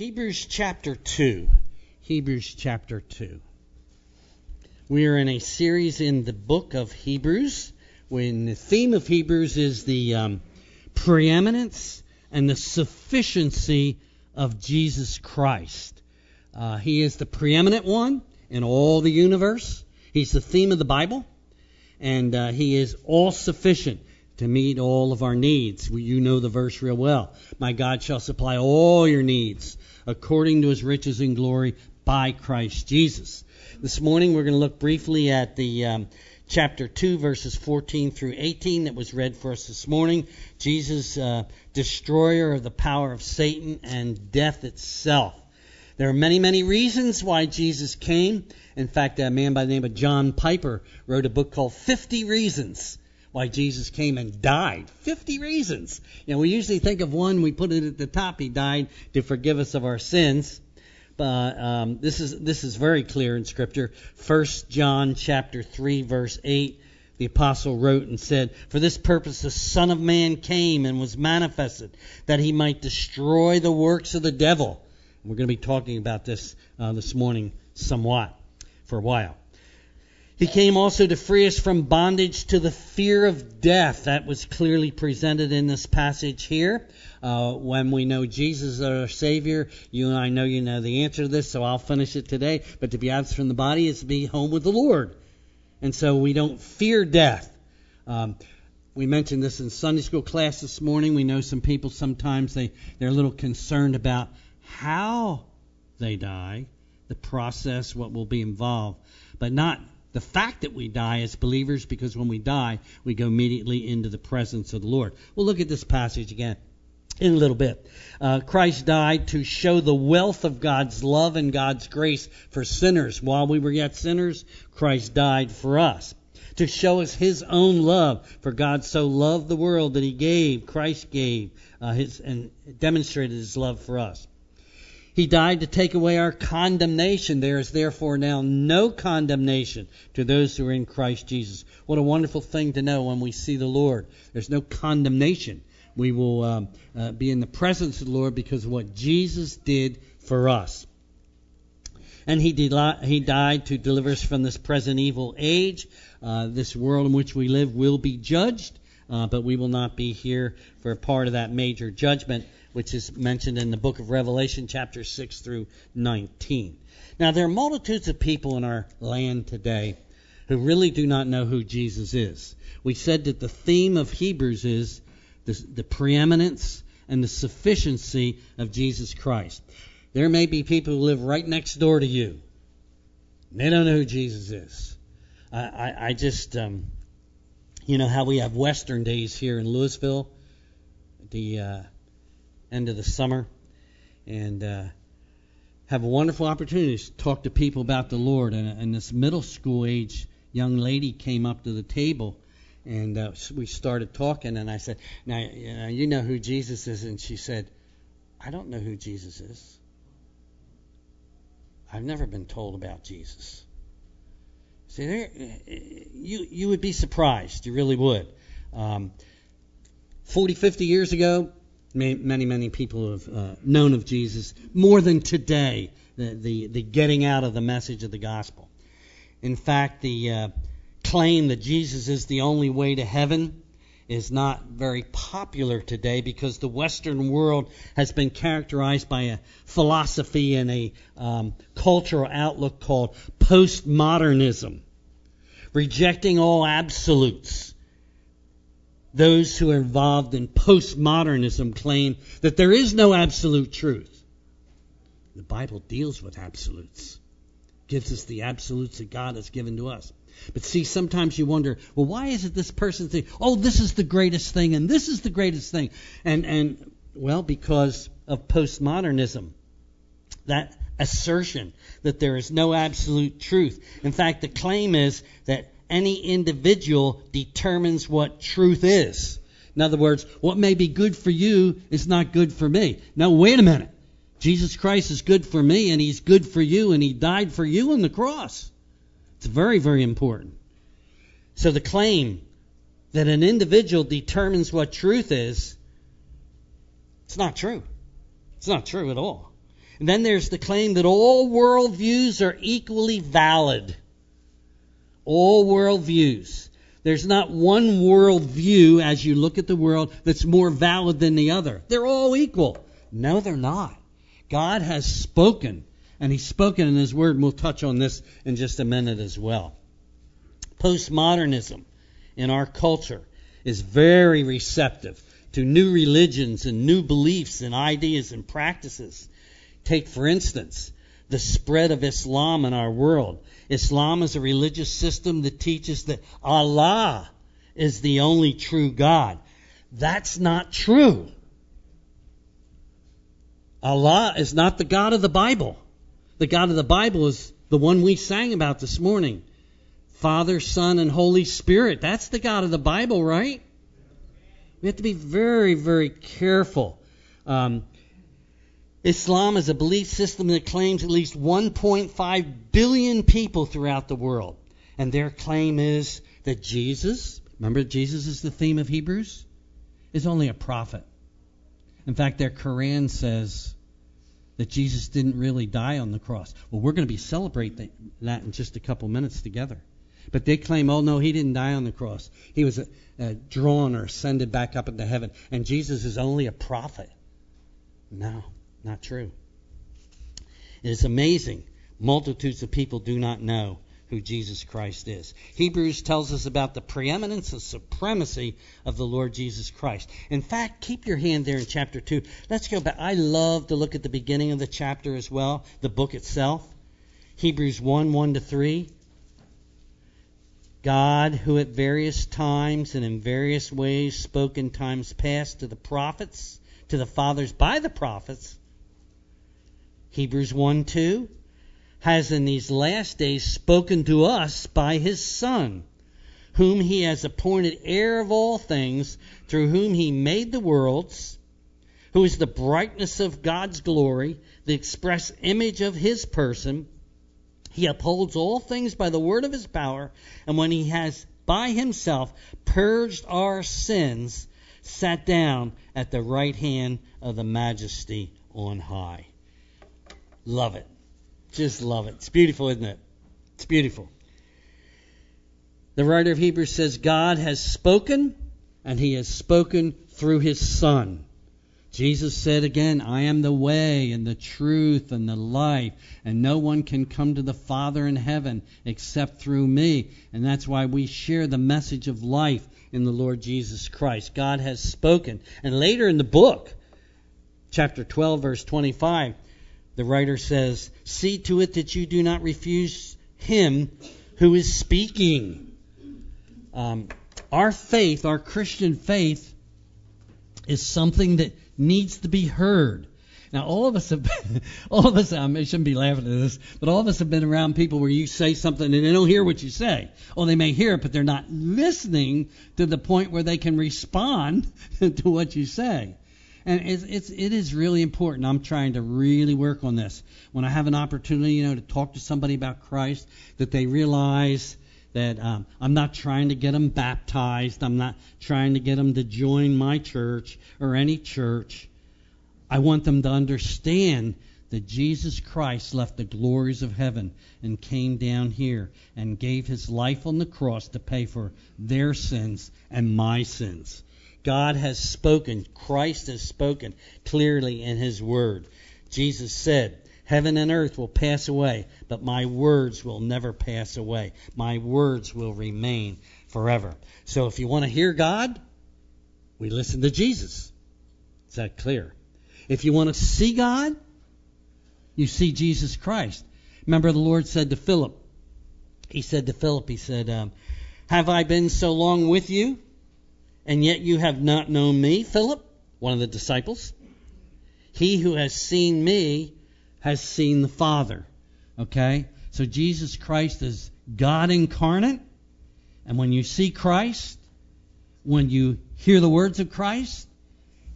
Hebrews chapter 2. Hebrews chapter 2. We are in a series in the book of Hebrews when the theme of Hebrews is the um, preeminence and the sufficiency of Jesus Christ. Uh, he is the preeminent one in all the universe. He's the theme of the Bible, and uh, he is all sufficient to meet all of our needs. You know the verse real well. My God shall supply all your needs according to his riches and glory by Christ Jesus. This morning we're going to look briefly at the um, chapter 2, verses 14 through 18 that was read for us this morning. Jesus, uh, destroyer of the power of Satan and death itself. There are many, many reasons why Jesus came. In fact, a man by the name of John Piper wrote a book called 50 Reasons why Jesus came and died. 50 reasons. You know, we usually think of one, we put it at the top. He died to forgive us of our sins. But um, this is this is very clear in Scripture. First John chapter three verse eight, the apostle wrote and said, "For this purpose the Son of Man came and was manifested, that he might destroy the works of the devil." we're going to be talking about this uh, this morning somewhat for a while. He came also to free us from bondage to the fear of death. That was clearly presented in this passage here. Uh, when we know Jesus our Savior, you and I know you know the answer to this, so I'll finish it today. But to be absent from the body is to be home with the Lord. And so we don't fear death. Um, we mentioned this in Sunday school class this morning. We know some people sometimes they, they're a little concerned about how they die, the process, what will be involved, but not the fact that we die as believers, because when we die, we go immediately into the presence of the Lord. We'll look at this passage again in a little bit. Uh, Christ died to show the wealth of God's love and God's grace for sinners. While we were yet sinners, Christ died for us. To show us His own love, for God so loved the world that He gave, Christ gave, uh, his, and demonstrated His love for us. He died to take away our condemnation. There is therefore now no condemnation to those who are in Christ Jesus. What a wonderful thing to know when we see the Lord. There's no condemnation. We will um, uh, be in the presence of the Lord because of what Jesus did for us. And he, de- he died to deliver us from this present evil age. Uh, this world in which we live will be judged, uh, but we will not be here for a part of that major judgment which is mentioned in the book of Revelation, chapter 6 through 19. Now, there are multitudes of people in our land today who really do not know who Jesus is. We said that the theme of Hebrews is the, the preeminence and the sufficiency of Jesus Christ. There may be people who live right next door to you. They don't know who Jesus is. I, I, I just, um, you know how we have Western days here in Louisville. The uh, end of the summer and uh, have a wonderful opportunity to talk to people about the Lord. And, and this middle school age young lady came up to the table and uh, we started talking. And I said, now, you know who Jesus is? And she said, I don't know who Jesus is. I've never been told about Jesus. See, there, you you would be surprised. You really would. Um, 40, 50 years ago, Many, many people have uh, known of Jesus more than today, the, the, the, getting out of the message of the gospel. In fact, the uh, claim that Jesus is the only way to heaven is not very popular today because the Western world has been characterized by a philosophy and a um, cultural outlook called postmodernism, rejecting all absolutes those who are involved in postmodernism claim that there is no absolute truth. The Bible deals with absolutes, gives us the absolutes that God has given to us. But see, sometimes you wonder, well, why is it this person think, oh, this is the greatest thing and this is the greatest thing? And and well, because of postmodernism. That assertion that there is no absolute truth. In fact, the claim is that any individual determines what truth is. In other words, what may be good for you is not good for me. Now, wait a minute. Jesus Christ is good for me, and He's good for you, and He died for you on the cross. It's very, very important. So the claim that an individual determines what truth is, it's not true. It's not true at all. And then there's the claim that all worldviews are equally valid. All worldviews. There's not one worldview as you look at the world that's more valid than the other. They're all equal. No, they're not. God has spoken, and He's spoken in His Word, and we'll touch on this in just a minute as well. Postmodernism in our culture is very receptive to new religions and new beliefs and ideas and practices. Take, for instance, the spread of Islam in our world. Islam is a religious system that teaches that Allah is the only true God. That's not true. Allah is not the God of the Bible. The God of the Bible is the one we sang about this morning Father, Son, and Holy Spirit. That's the God of the Bible, right? We have to be very, very careful. Um, Islam is a belief system that claims at least 1.5 billion people throughout the world. And their claim is that Jesus, remember Jesus is the theme of Hebrews, is only a prophet. In fact, their Quran says that Jesus didn't really die on the cross. Well, we're going to be celebrating that in just a couple minutes together. But they claim, oh no, he didn't die on the cross. He was uh, uh, drawn or ascended back up into heaven, and Jesus is only a prophet. No, not true. It is amazing. Multitudes of people do not know who Jesus Christ is. Hebrews tells us about the preeminence and supremacy of the Lord Jesus Christ. In fact, keep your hand there in chapter 2. Let's go back. I love to look at the beginning of the chapter as well, the book itself. Hebrews 1 1 to 3. God, who at various times and in various ways spoke in times past to the prophets, to the fathers by the prophets, Hebrews 1 2, has in these last days spoken to us by his Son, whom he has appointed heir of all things, through whom he made the worlds, who is the brightness of God's glory, the express image of his person. He upholds all things by the word of his power, and when he has by himself purged our sins, sat down at the right hand of the majesty on high. Love it. Just love it. It's beautiful, isn't it? It's beautiful. The writer of Hebrews says, God has spoken, and he has spoken through his Son. Jesus said again, I am the way and the truth and the life, and no one can come to the Father in heaven except through me. And that's why we share the message of life in the Lord Jesus Christ. God has spoken. And later in the book, chapter 12, verse 25, the writer says, See to it that you do not refuse him who is speaking. Um, our faith, our Christian faith, is something that needs to be heard. Now, all of us have, been, all of us, I shouldn't be laughing at this, but all of us have been around people where you say something and they don't hear what you say. Or they may hear it, but they're not listening to the point where they can respond to what you say. And it's, it's, it is really important. I'm trying to really work on this. When I have an opportunity, you know, to talk to somebody about Christ, that they realize that um, I'm not trying to get them baptized. I'm not trying to get them to join my church or any church. I want them to understand that Jesus Christ left the glories of heaven and came down here and gave his life on the cross to pay for their sins and my sins. God has spoken, Christ has spoken clearly in his word. Jesus said, Heaven and earth will pass away, but my words will never pass away. My words will remain forever. So if you want to hear God, we listen to Jesus. Is that clear? If you want to see God, you see Jesus Christ. Remember, the Lord said to Philip, He said to Philip, He said, um, Have I been so long with you, and yet you have not known me, Philip, one of the disciples? He who has seen me has seen the Father. Okay? So Jesus Christ is God incarnate. And when you see Christ, when you hear the words of Christ,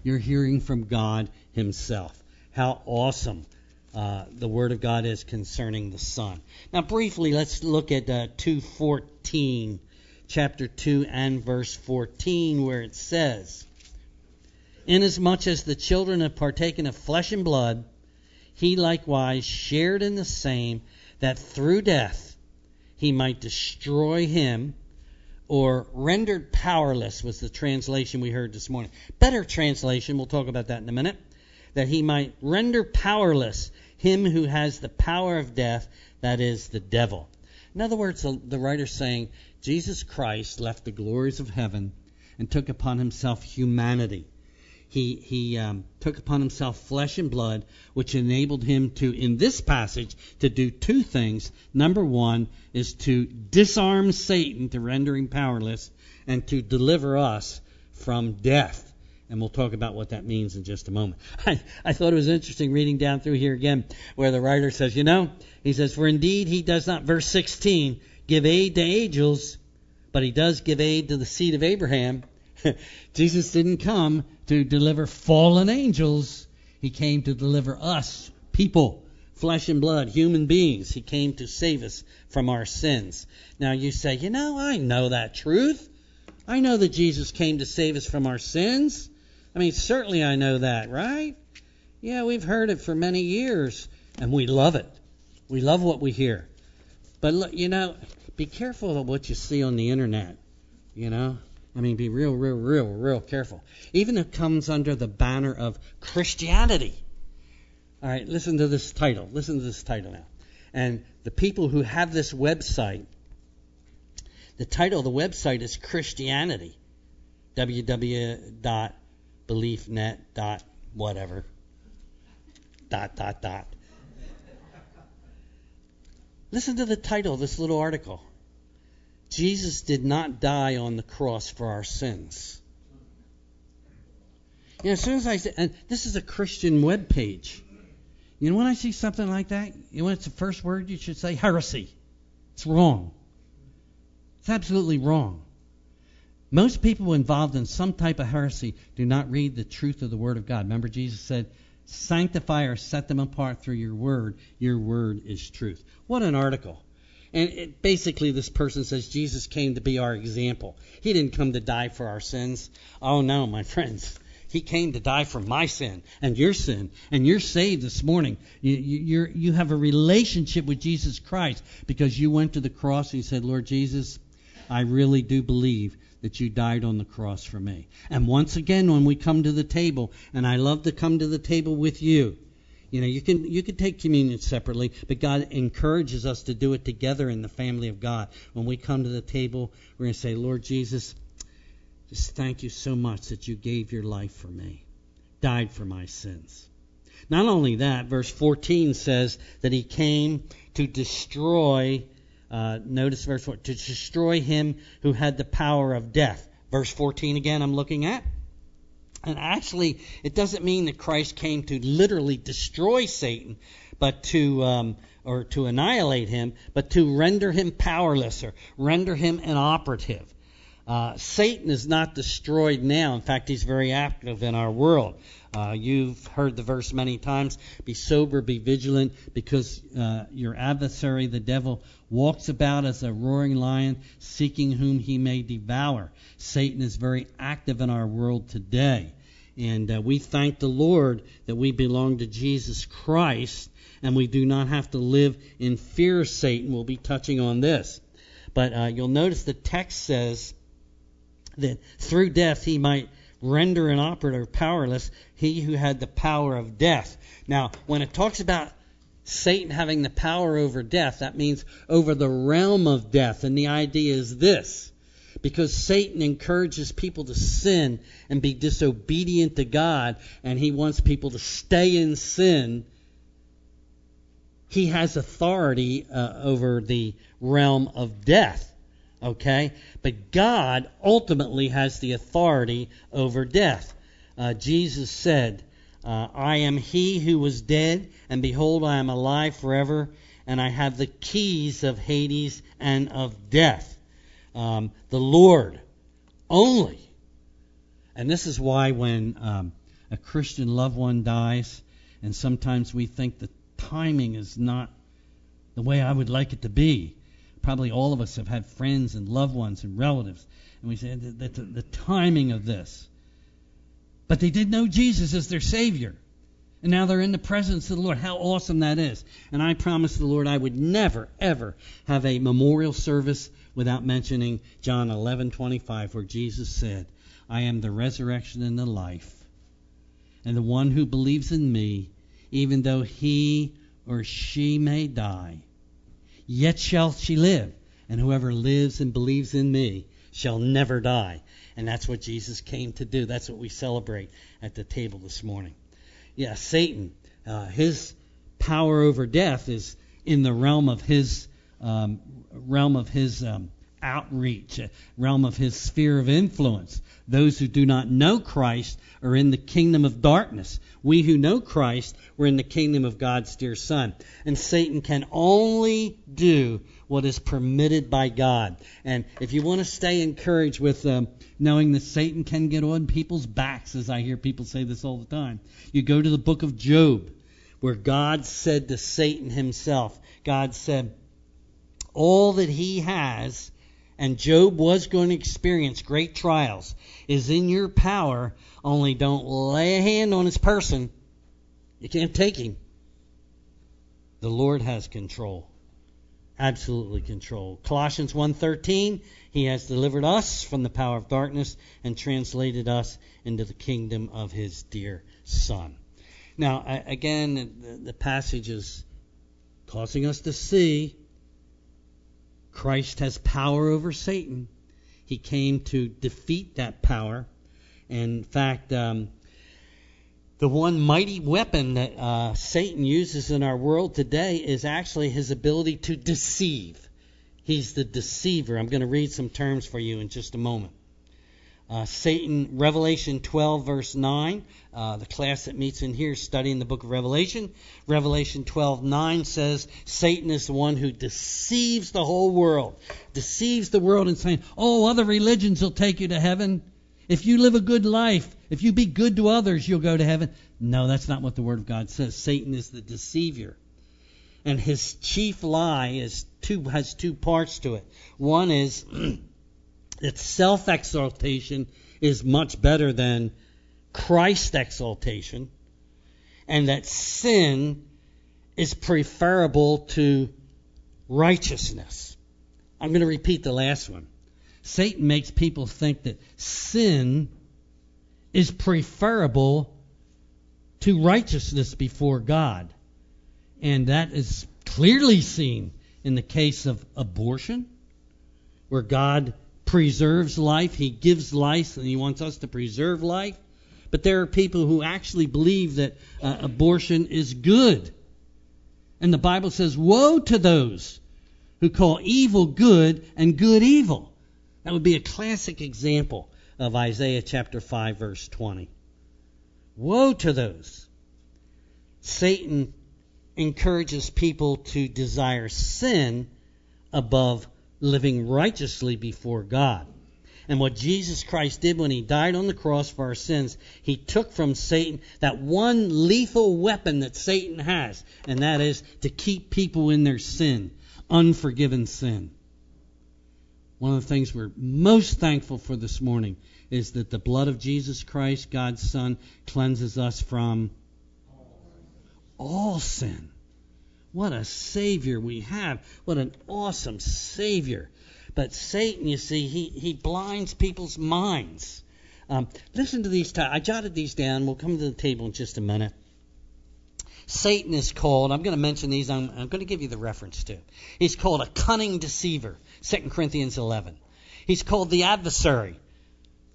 you're hearing from God Himself. How awesome uh, the Word of God is concerning the Son. Now, briefly, let's look at uh, 214, chapter 2 and verse 14, where it says, Inasmuch as the children have partaken of flesh and blood, he likewise shared in the same, that through death he might destroy him, or rendered powerless was the translation we heard this morning. Better translation, we'll talk about that in a minute, that he might render powerless him who has the power of death, that is, the devil. In other words, the, the writer's saying Jesus Christ left the glories of heaven and took upon himself humanity. He, he um, took upon himself flesh and blood, which enabled him to, in this passage, to do two things. Number one is to disarm Satan, to render him powerless, and to deliver us from death. And we'll talk about what that means in just a moment. I, I thought it was interesting reading down through here again, where the writer says, you know, he says, For indeed he does not, verse 16, give aid to angels, but he does give aid to the seed of Abraham. Jesus didn't come to deliver fallen angels. He came to deliver us, people, flesh and blood, human beings. He came to save us from our sins. Now you say, you know, I know that truth. I know that Jesus came to save us from our sins. I mean, certainly I know that, right? Yeah, we've heard it for many years, and we love it. We love what we hear. But, look, you know, be careful of what you see on the internet, you know? I mean, be real, real, real, real careful. Even if it comes under the banner of Christianity. All right, listen to this title. Listen to this title now. And the people who have this website, the title of the website is Christianity. www.beliefnet. whatever. Dot, dot, dot. Listen to the title of this little article. Jesus did not die on the cross for our sins. You know, as soon as I say, and this is a Christian web page. You know, when I see something like that, you know, it's the first word you should say? Heresy. It's wrong. It's absolutely wrong. Most people involved in some type of heresy do not read the truth of the Word of God. Remember, Jesus said, Sanctify or set them apart through your Word. Your Word is truth. What an article. And it, basically, this person says Jesus came to be our example. He didn't come to die for our sins. Oh, no, my friends. He came to die for my sin and your sin, and you're saved this morning. You, you, you have a relationship with Jesus Christ because you went to the cross and you said, Lord Jesus, I really do believe that you died on the cross for me. And once again, when we come to the table, and I love to come to the table with you, you know, you can you can take communion separately, but God encourages us to do it together in the family of God. When we come to the table, we're going to say, Lord Jesus, just thank you so much that you gave your life for me, died for my sins. Not only that, verse 14 says that he came to destroy. Uh, notice verse 4 to destroy him who had the power of death. Verse 14 again, I'm looking at. And actually, it doesn't mean that Christ came to literally destroy Satan, but to um, or to annihilate him, but to render him powerless or render him inoperative. Uh, Satan is not destroyed now. In fact, he's very active in our world. Uh, you've heard the verse many times be sober, be vigilant, because uh, your adversary, the devil, walks about as a roaring lion, seeking whom he may devour. Satan is very active in our world today. And uh, we thank the Lord that we belong to Jesus Christ and we do not have to live in fear of Satan. We'll be touching on this. But uh, you'll notice the text says that through death he might render an inoperative powerless he who had the power of death. Now, when it talks about Satan having the power over death, that means over the realm of death. And the idea is this because Satan encourages people to sin and be disobedient to God, and he wants people to stay in sin. He has authority uh, over the realm of death. Okay? But God ultimately has the authority over death. Uh, Jesus said, uh, I am he who was dead, and behold, I am alive forever, and I have the keys of Hades and of death. Um, the Lord only. And this is why when um, a Christian loved one dies, and sometimes we think the timing is not the way I would like it to be, probably all of us have had friends and loved ones and relatives, and we say that the, the timing of this. But they did know Jesus as their Savior. And now they're in the presence of the Lord. How awesome that is. And I promised the Lord I would never, ever have a memorial service without mentioning John 11:25 where Jesus said, "I am the resurrection and the life. And the one who believes in me, even though he or she may die, yet shall she live. And whoever lives and believes in me shall never die." And that's what Jesus came to do. That's what we celebrate at the table this morning yeah, Satan, uh, his power over death is in the realm of his um, realm of his um, outreach, realm of his sphere of influence. Those who do not know Christ are in the kingdom of darkness. We who know Christ, we're in the kingdom of God's dear Son. And Satan can only do what is permitted by God. And if you want to stay encouraged with um, knowing that Satan can get on people's backs, as I hear people say this all the time, you go to the book of Job, where God said to Satan himself, God said, all that he has, and Job was going to experience great trials, is in your power, only don't lay a hand on his person. You can't take him. The Lord has control absolutely control. Colossians 1:13, he has delivered us from the power of darkness and translated us into the kingdom of his dear son. Now, again, the passage is causing us to see Christ has power over Satan. He came to defeat that power. In fact, um, the one mighty weapon that uh, Satan uses in our world today is actually his ability to deceive. He's the deceiver. I'm going to read some terms for you in just a moment. Uh, Satan, Revelation 12, verse 9. Uh, the class that meets in here studying the book of Revelation. Revelation 12, 9 says Satan is the one who deceives the whole world. Deceives the world and saying, oh, other religions will take you to heaven. If you live a good life, if you be good to others, you'll go to heaven. No, that's not what the Word of God says. Satan is the deceiver. And his chief lie is two, has two parts to it. One is that self exaltation is much better than Christ exaltation, and that sin is preferable to righteousness. I'm going to repeat the last one. Satan makes people think that sin is preferable to righteousness before God. And that is clearly seen in the case of abortion, where God preserves life, He gives life, and He wants us to preserve life. But there are people who actually believe that uh, abortion is good. And the Bible says, Woe to those who call evil good and good evil. That would be a classic example of Isaiah chapter 5, verse 20. Woe to those. Satan encourages people to desire sin above living righteously before God. And what Jesus Christ did when he died on the cross for our sins, he took from Satan that one lethal weapon that Satan has, and that is to keep people in their sin, unforgiven sin. One of the things we're most thankful for this morning is that the blood of Jesus Christ, God's Son, cleanses us from all sin. What a Savior we have. What an awesome Savior. But Satan, you see, he, he blinds people's minds. Um, listen to these. T- I jotted these down. We'll come to the table in just a minute. Satan is called, I'm going to mention these, I'm, I'm going to give you the reference to. He's called a cunning deceiver, 2 Corinthians 11. He's called the adversary,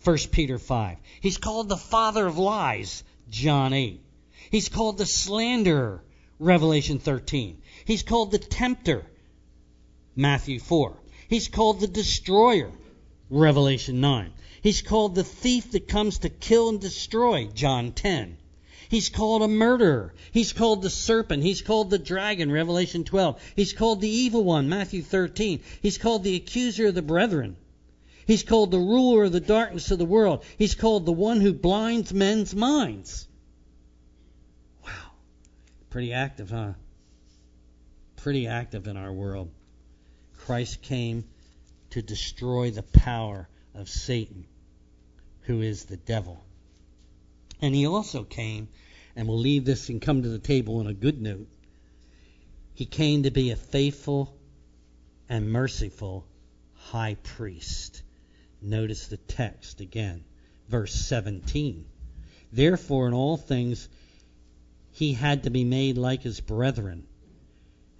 1 Peter 5. He's called the father of lies, John 8. He's called the slanderer, Revelation 13. He's called the tempter, Matthew 4. He's called the destroyer, Revelation 9. He's called the thief that comes to kill and destroy, John 10. He's called a murderer. He's called the serpent. He's called the dragon, Revelation 12. He's called the evil one, Matthew 13. He's called the accuser of the brethren. He's called the ruler of the darkness of the world. He's called the one who blinds men's minds. Pretty active, huh? Pretty active in our world. Christ came to destroy the power of Satan, who is the devil. And he also came and we'll leave this and come to the table on a good note. He came to be a faithful and merciful high priest. Notice the text again, verse 17. Therefore, in all things, he had to be made like his brethren.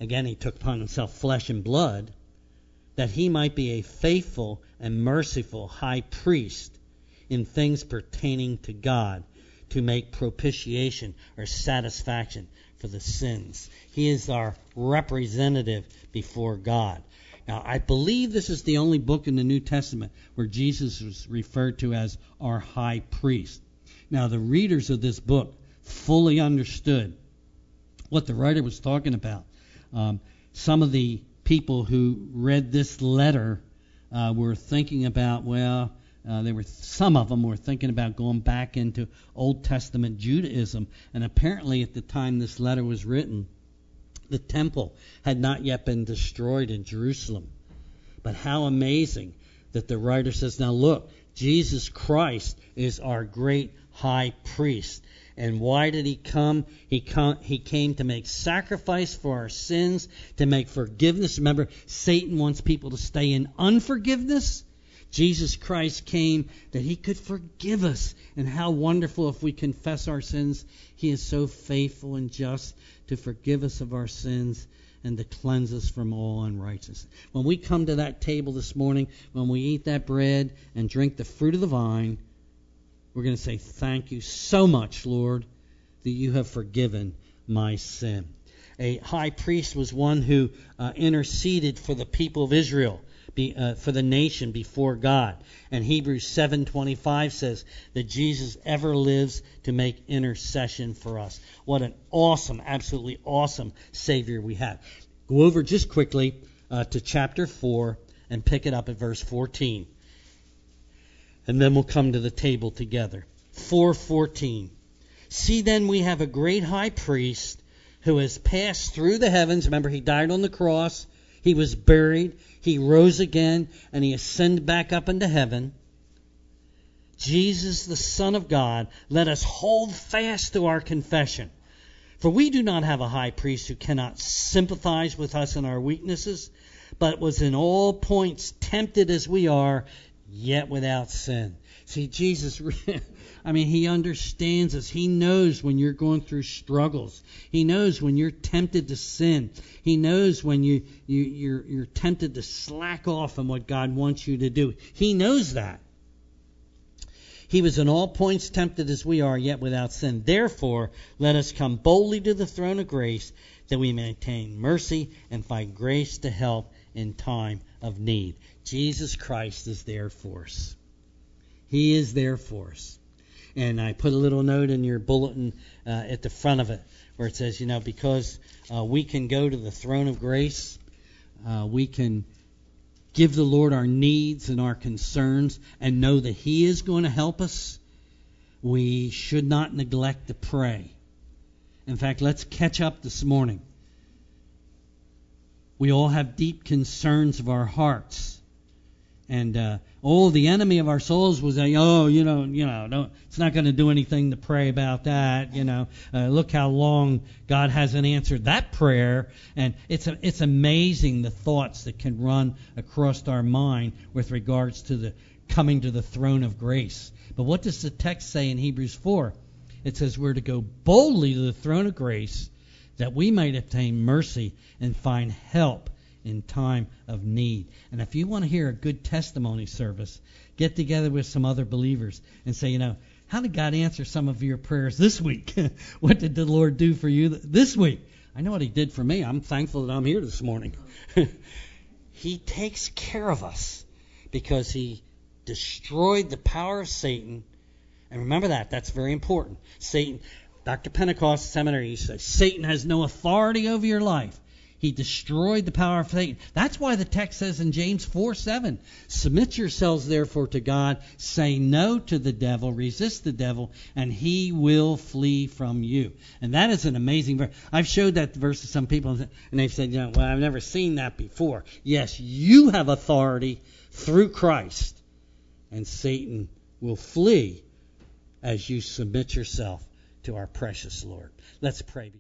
Again, he took upon himself flesh and blood, that he might be a faithful and merciful high priest in things pertaining to God, to make propitiation or satisfaction for the sins. He is our representative before God. Now, I believe this is the only book in the New Testament where Jesus is referred to as our high priest. Now, the readers of this book fully understood what the writer was talking about. Um, some of the people who read this letter uh, were thinking about, well, uh, were some of them were thinking about going back into Old Testament Judaism, and apparently at the time this letter was written, the temple had not yet been destroyed in Jerusalem. But how amazing that the writer says, now look, Jesus Christ is our great high priest. And why did he come? He, come? he came to make sacrifice for our sins, to make forgiveness. Remember, Satan wants people to stay in unforgiveness. Jesus Christ came that he could forgive us. And how wonderful if we confess our sins. He is so faithful and just to forgive us of our sins and to cleanse us from all unrighteousness. When we come to that table this morning, when we eat that bread and drink the fruit of the vine, we're going to say, Thank you so much, Lord, that you have forgiven my sin. A high priest was one who uh, interceded for the people of Israel be, uh, for the nation before God. And Hebrews 7:25 says that Jesus ever lives to make intercession for us. What an awesome, absolutely awesome Savior we have. Go over just quickly uh, to chapter 4 and pick it up at verse 14. And then we'll come to the table together. 4:14. See then we have a great high priest who has passed through the heavens. Remember he died on the cross he was buried. He rose again and he ascended back up into heaven. Jesus, the Son of God, let us hold fast to our confession. For we do not have a high priest who cannot sympathize with us in our weaknesses, but was in all points tempted as we are, yet without sin. See, Jesus, I mean, He understands us. He knows when you're going through struggles. He knows when you're tempted to sin. He knows when you, you, you're, you're tempted to slack off on what God wants you to do. He knows that. He was in all points tempted as we are, yet without sin. Therefore, let us come boldly to the throne of grace that we may obtain mercy and find grace to help in time of need. Jesus Christ is there for us. He is there for us. And I put a little note in your bulletin uh, at the front of it where it says, you know, because uh, we can go to the throne of grace, uh, we can give the Lord our needs and our concerns and know that He is going to help us. We should not neglect to pray. In fact, let's catch up this morning. We all have deep concerns of our hearts and uh, oh, the enemy of our souls was saying, oh, you know, you know, no, it's not going to do anything to pray about that. You know, uh, look how long God hasn't answered that prayer, and it's a, it's amazing the thoughts that can run across our mind with regards to the coming to the throne of grace. But what does the text say in Hebrews 4? It says we're to go boldly to the throne of grace that we might obtain mercy and find help in time of need. And if you want to hear a good testimony service, get together with some other believers and say, you know, how did God answer some of your prayers this week? what did the Lord do for you this week? I know what He did for me. I'm thankful that I'm here this morning. he takes care of us because He destroyed the power of Satan. And remember that, that's very important. Satan, Dr. Pentecost Seminary, he says, Satan has no authority over your life. He destroyed the power of Satan. That's why the text says in James 4 7, Submit yourselves therefore to God, say no to the devil, resist the devil, and he will flee from you. And that is an amazing verse. I've showed that verse to some people, and they've said, you know, well, I've never seen that before. Yes, you have authority through Christ, and Satan will flee as you submit yourself to our precious Lord. Let's pray.